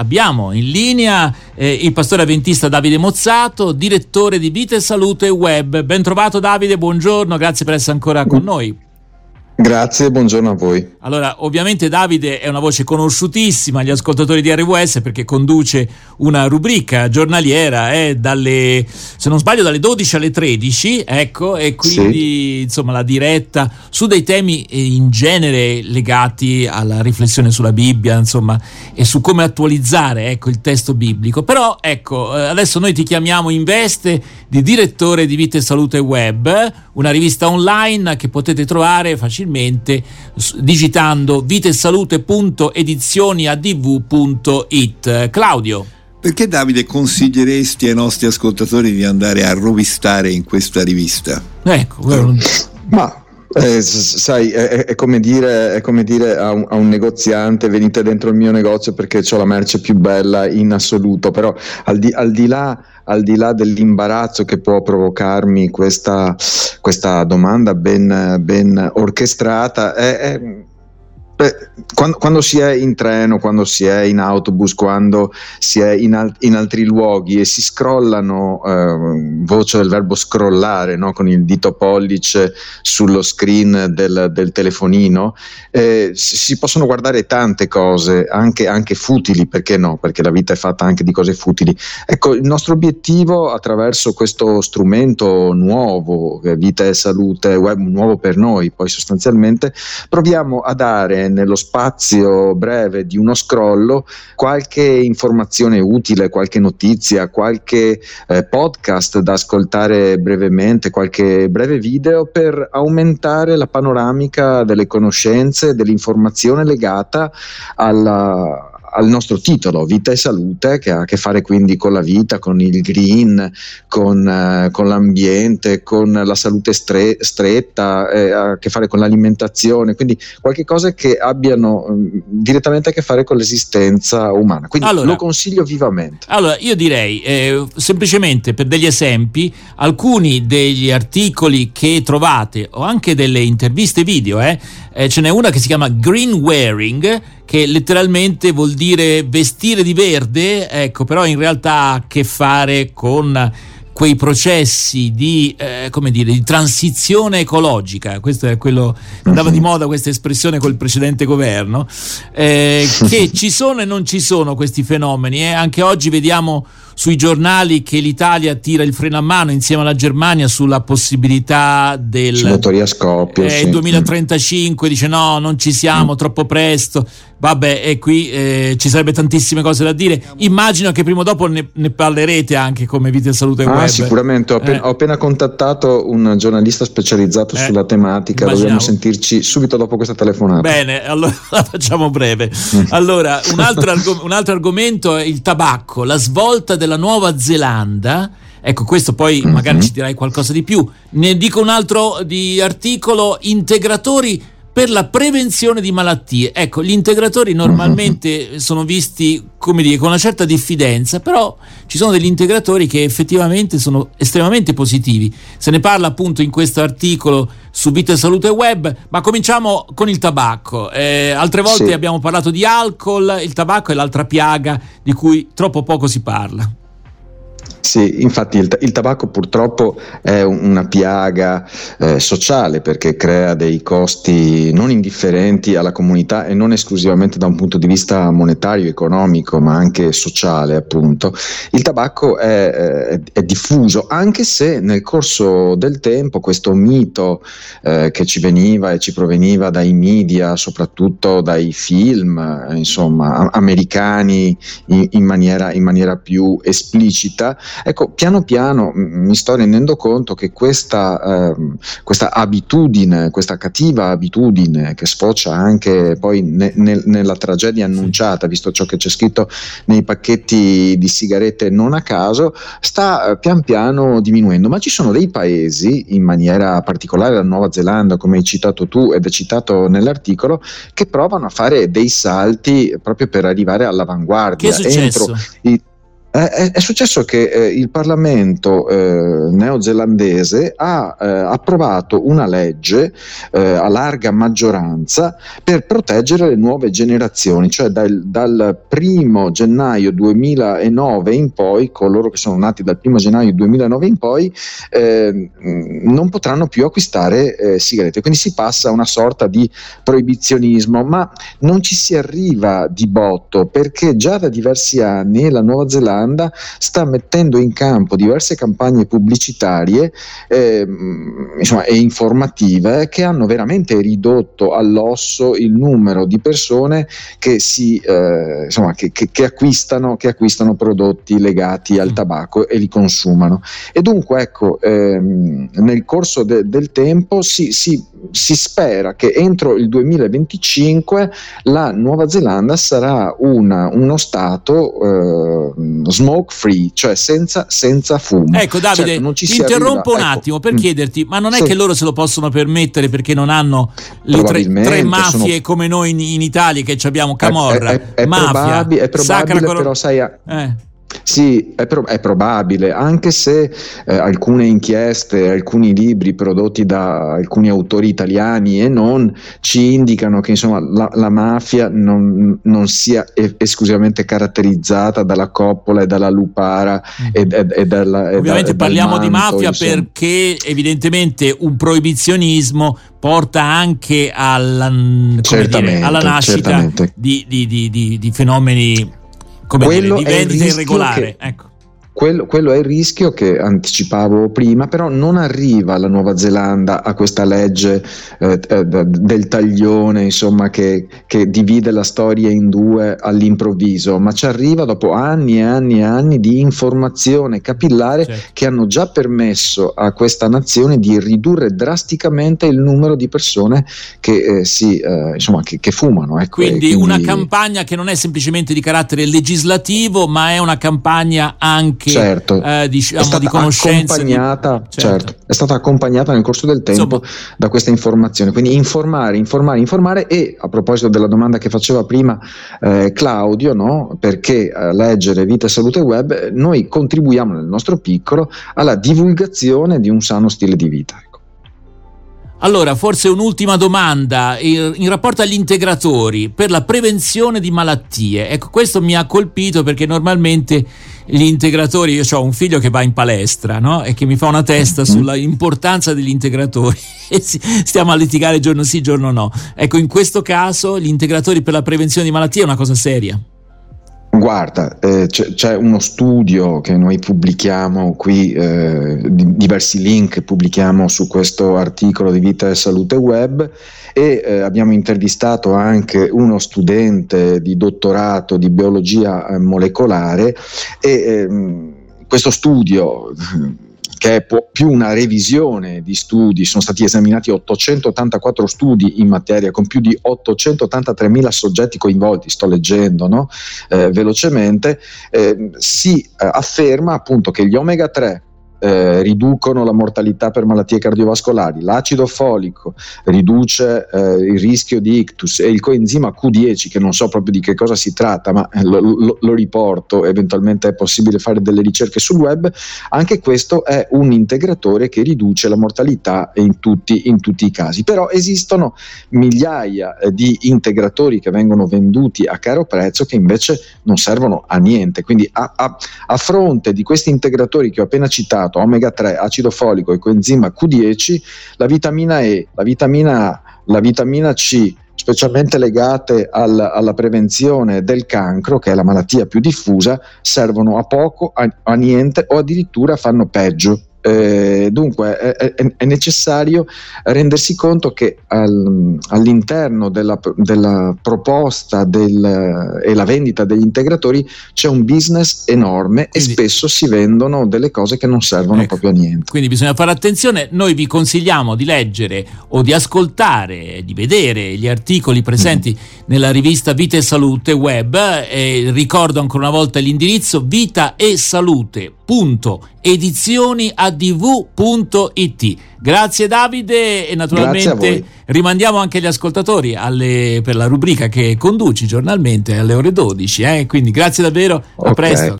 Abbiamo in linea eh, il pastore avventista Davide Mozzato, direttore di Vita e Salute Web. Ben trovato Davide, buongiorno, grazie per essere ancora con noi. Grazie, buongiorno a voi. Allora, ovviamente Davide è una voce conosciutissima agli ascoltatori di RWS perché conduce una rubrica giornaliera, eh, dalle, se non sbaglio, dalle 12 alle 13, ecco, e quindi sì. insomma la diretta su dei temi eh, in genere legati alla riflessione sulla Bibbia, insomma, e su come attualizzare ecco, il testo biblico. Però, ecco, eh, adesso noi ti chiamiamo in veste di direttore di Vita e Salute Web, una rivista online che potete trovare facilmente facilmente digitando vitesalute.edizioniadv.it. Claudio. Perché Davide consiglieresti ai nostri ascoltatori di andare a rovistare in questa rivista? Ecco, quello... ma eh, sai, è, è, come dire, è, come dire, a un, a un, negoziante venite dentro il mio negozio perché ho la merce più bella in assoluto, però al di, al di, là, al di là, dell'imbarazzo che può provocarmi questa, questa domanda ben, ben orchestrata, è, Beh, quando, quando, si è in treno, quando si è in autobus, quando si è in, al- in altri luoghi e si scrollano, eh, voce del verbo scrollare, no? con il dito pollice sullo screen del, del telefonino, eh, si possono guardare tante cose, anche, anche, futili, perché no? Perché la vita è fatta anche di cose futili. Ecco, il nostro obiettivo attraverso questo strumento nuovo, Vita e Salute Web, nuovo per noi, poi sostanzialmente, proviamo a dare nello spazio breve di uno scrollo qualche informazione utile, qualche notizia, qualche eh, podcast da ascoltare brevemente, qualche breve video per aumentare la panoramica delle conoscenze, dell'informazione legata alla al nostro titolo, Vita e Salute, che ha a che fare quindi con la vita, con il green, con, eh, con l'ambiente, con la salute stre- stretta, eh, ha a che fare con l'alimentazione, quindi qualche cosa che abbiano mh, direttamente a che fare con l'esistenza umana. Quindi allora, lo consiglio vivamente. Allora, io direi eh, semplicemente per degli esempi, alcuni degli articoli che trovate o anche delle interviste video, eh, eh ce n'è una che si chiama Green Wearing che letteralmente vuol dire vestire di verde, ecco, però in realtà ha a che fare con quei processi di, eh, come dire, di transizione ecologica, questo è quello, andava di moda questa espressione col precedente governo, eh, che ci sono e non ci sono questi fenomeni. Eh. Anche oggi vediamo sui giornali che l'Italia tira il freno a mano insieme alla Germania sulla possibilità del scoppio. Eh, sì. 2035 dice no, non ci siamo, mm. troppo presto. Vabbè, e qui eh, ci sarebbe tantissime cose da dire. Immagino che prima o dopo ne, ne parlerete anche come Vita e Salute ah, Web. Sicuramente, ho, appena, eh. ho appena contattato un giornalista specializzato eh, sulla tematica. Immaginavo. Dobbiamo sentirci subito dopo questa telefonata. Bene, allora facciamo breve. Allora, un altro, arg- un altro argomento è il tabacco, la svolta del della Nuova Zelanda. Ecco, questo poi mm-hmm. magari ci dirai qualcosa di più. Ne dico un altro di articolo, integratori per la prevenzione di malattie. Ecco, gli integratori normalmente sono visti, come dire, con una certa diffidenza, però ci sono degli integratori che effettivamente sono estremamente positivi. Se ne parla appunto in questo articolo su Vita e Salute Web, ma cominciamo con il tabacco. Eh, altre volte sì. abbiamo parlato di alcol, il tabacco è l'altra piaga di cui troppo poco si parla. Sì, infatti il, il, tabacco purtroppo è una piaga eh, sociale perché crea dei costi non indifferenti alla comunità e non esclusivamente da un punto di vista monetario, economico, ma anche sociale appunto. Il tabacco è, è, è diffuso anche se nel corso del tempo questo mito eh, che ci veniva e ci proveniva dai media, soprattutto dai film, eh, insomma, americani in, in, maniera, in maniera più esplicita, Ecco, piano piano mi sto rendendo conto che questa, eh, questa abitudine, questa cattiva abitudine che sfocia anche poi ne, ne, nella tragedia annunciata, visto ciò che c'è scritto nei pacchetti di sigarette non a caso, sta eh, pian piano diminuendo. Ma ci sono dei paesi, in maniera particolare la Nuova Zelanda, come hai citato tu ed è citato nell'articolo, che provano a fare dei salti proprio per arrivare all'avanguardia. Che è successo? Entro i, è, è, successo che eh, il Parlamento eh, neozelandese ha eh, approvato una legge eh, a larga maggioranza per proteggere le nuove generazioni, cioè dal, dal, primo gennaio 2009 in poi, coloro che sono nati dal primo gennaio 2009 in poi, eh, non potranno più acquistare eh, sigarette. Quindi si passa a una sorta di proibizionismo, ma non ci si arriva di botto perché già da diversi anni la Nuova Zelanda Zelanda sta mettendo in campo diverse campagne pubblicitarie eh, insomma, e informative che hanno veramente ridotto all'osso il numero di persone che, si, eh, insomma, che, che, che, acquistano, che acquistano prodotti legati al mm. tabacco e li consumano. E dunque ecco, ehm, nel corso de, del tempo si, si, si spera che entro il 2025 la Nuova Zelanda sarà una, uno Stato eh, smoke free, cioè senza, senza fumo. Ecco Davide, certo, ti interrompo arriva, un ecco. attimo per mm. chiederti, ma non è sì. che loro se lo possono permettere perché non hanno le tre, tre mafie sono... come noi in, in, Italia che abbiamo Camorra, è, è, è mafia, probabile, è probabile Sacra però sai... Eh sì, è, pro- è, probabile, anche se eh, alcune inchieste, alcuni libri prodotti da alcuni autori italiani e non ci indicano che insomma, la, la mafia non, non sia e- esclusivamente caratterizzata dalla coppola e dalla lupara mm. e, e, e, dalla, Ovviamente da, parliamo manto, di mafia insomma. perché evidentemente un proibizionismo porta anche alla, dire, alla nascita di, di, di, di fenomeni come quello dire, di vendita irregolare. Che, ecco. Quello, quello, è il rischio che anticipavo prima, però non arriva la Nuova Zelanda a questa legge eh, eh del taglione, insomma, che, che, divide la storia in due all'improvviso, ma ci arriva dopo anni e anni e anni di informazione capillare certo. che hanno già permesso a questa nazione di ridurre drasticamente il numero di persone che, eh, si, eh, insomma, che, che fumano. Ecco, quindi, quindi una campagna che non è semplicemente di carattere legislativo, ma è una campagna anche anche certo. eh, diciamo, di conoscenza. Accompagnata, di... certo. certo. è stata accompagnata nel corso del tempo Insomma. da questa informazione. Quindi informare, informare, informare e a proposito della domanda che faceva prima eh, Claudio, no? perché eh, leggere Vita e Salute Web, noi contribuiamo nel nostro piccolo alla divulgazione di un sano stile di vita. Allora, forse un'ultima domanda in rapporto agli integratori per la prevenzione di malattie. Ecco, questo mi ha colpito perché normalmente gli integratori, io ho un figlio che va in palestra no? e che mi fa una testa mm-hmm. sulla importanza degli integratori e stiamo a litigare giorno sì, giorno no. Ecco, in questo caso gli integratori per la prevenzione di malattie è una cosa seria. Guarda, eh, c'è, c'è, uno studio che noi pubblichiamo qui, eh, di, diversi link pubblichiamo su questo articolo di Vita e Salute Web e eh, abbiamo intervistato anche uno studente di dottorato di biologia eh, molecolare e ehm, questo studio che è più una revisione di studi, sono stati esaminati 884 studi in materia con più di 883.000 soggetti coinvolti, sto leggendo no? eh, velocemente, eh, si eh, afferma appunto che gli omega 3 eh, riducono la mortalità per malattie cardiovascolari, l'acido folico riduce eh, il rischio di ictus e il coenzima Q10, che non so proprio di che cosa si tratta, ma lo, lo, lo, riporto, eventualmente è possibile fare delle ricerche sul web, anche questo è un integratore che riduce la mortalità in tutti, in tutti i casi. Però esistono migliaia eh, di integratori che vengono venduti a caro prezzo che invece non servono a niente. Quindi a, a, a fronte di questi integratori che ho appena citato, citato, omega 3, acido folico e coenzima Q10, la vitamina E, la vitamina A, la vitamina C, specialmente legate al, alla prevenzione del cancro, che è la malattia più diffusa, servono a poco, a, a niente o addirittura fanno peggio. Eh, dunque è, è, è, necessario rendersi conto che al, all'interno della, della proposta del, e la vendita degli integratori c'è un business enorme quindi, e spesso si vendono delle cose che non servono ecco, proprio a niente. Quindi bisogna fare attenzione, noi vi consigliamo di leggere o di ascoltare, di vedere gli articoli presenti mm. nella rivista Vita e Salute web e ricordo ancora una volta l'indirizzo vita e salute www.edizioniadv.it. Grazie Davide e naturalmente rimandiamo anche gli ascoltatori alle, per la rubrica che conduci giornalmente alle ore 12. Eh? Quindi grazie davvero, okay. a presto.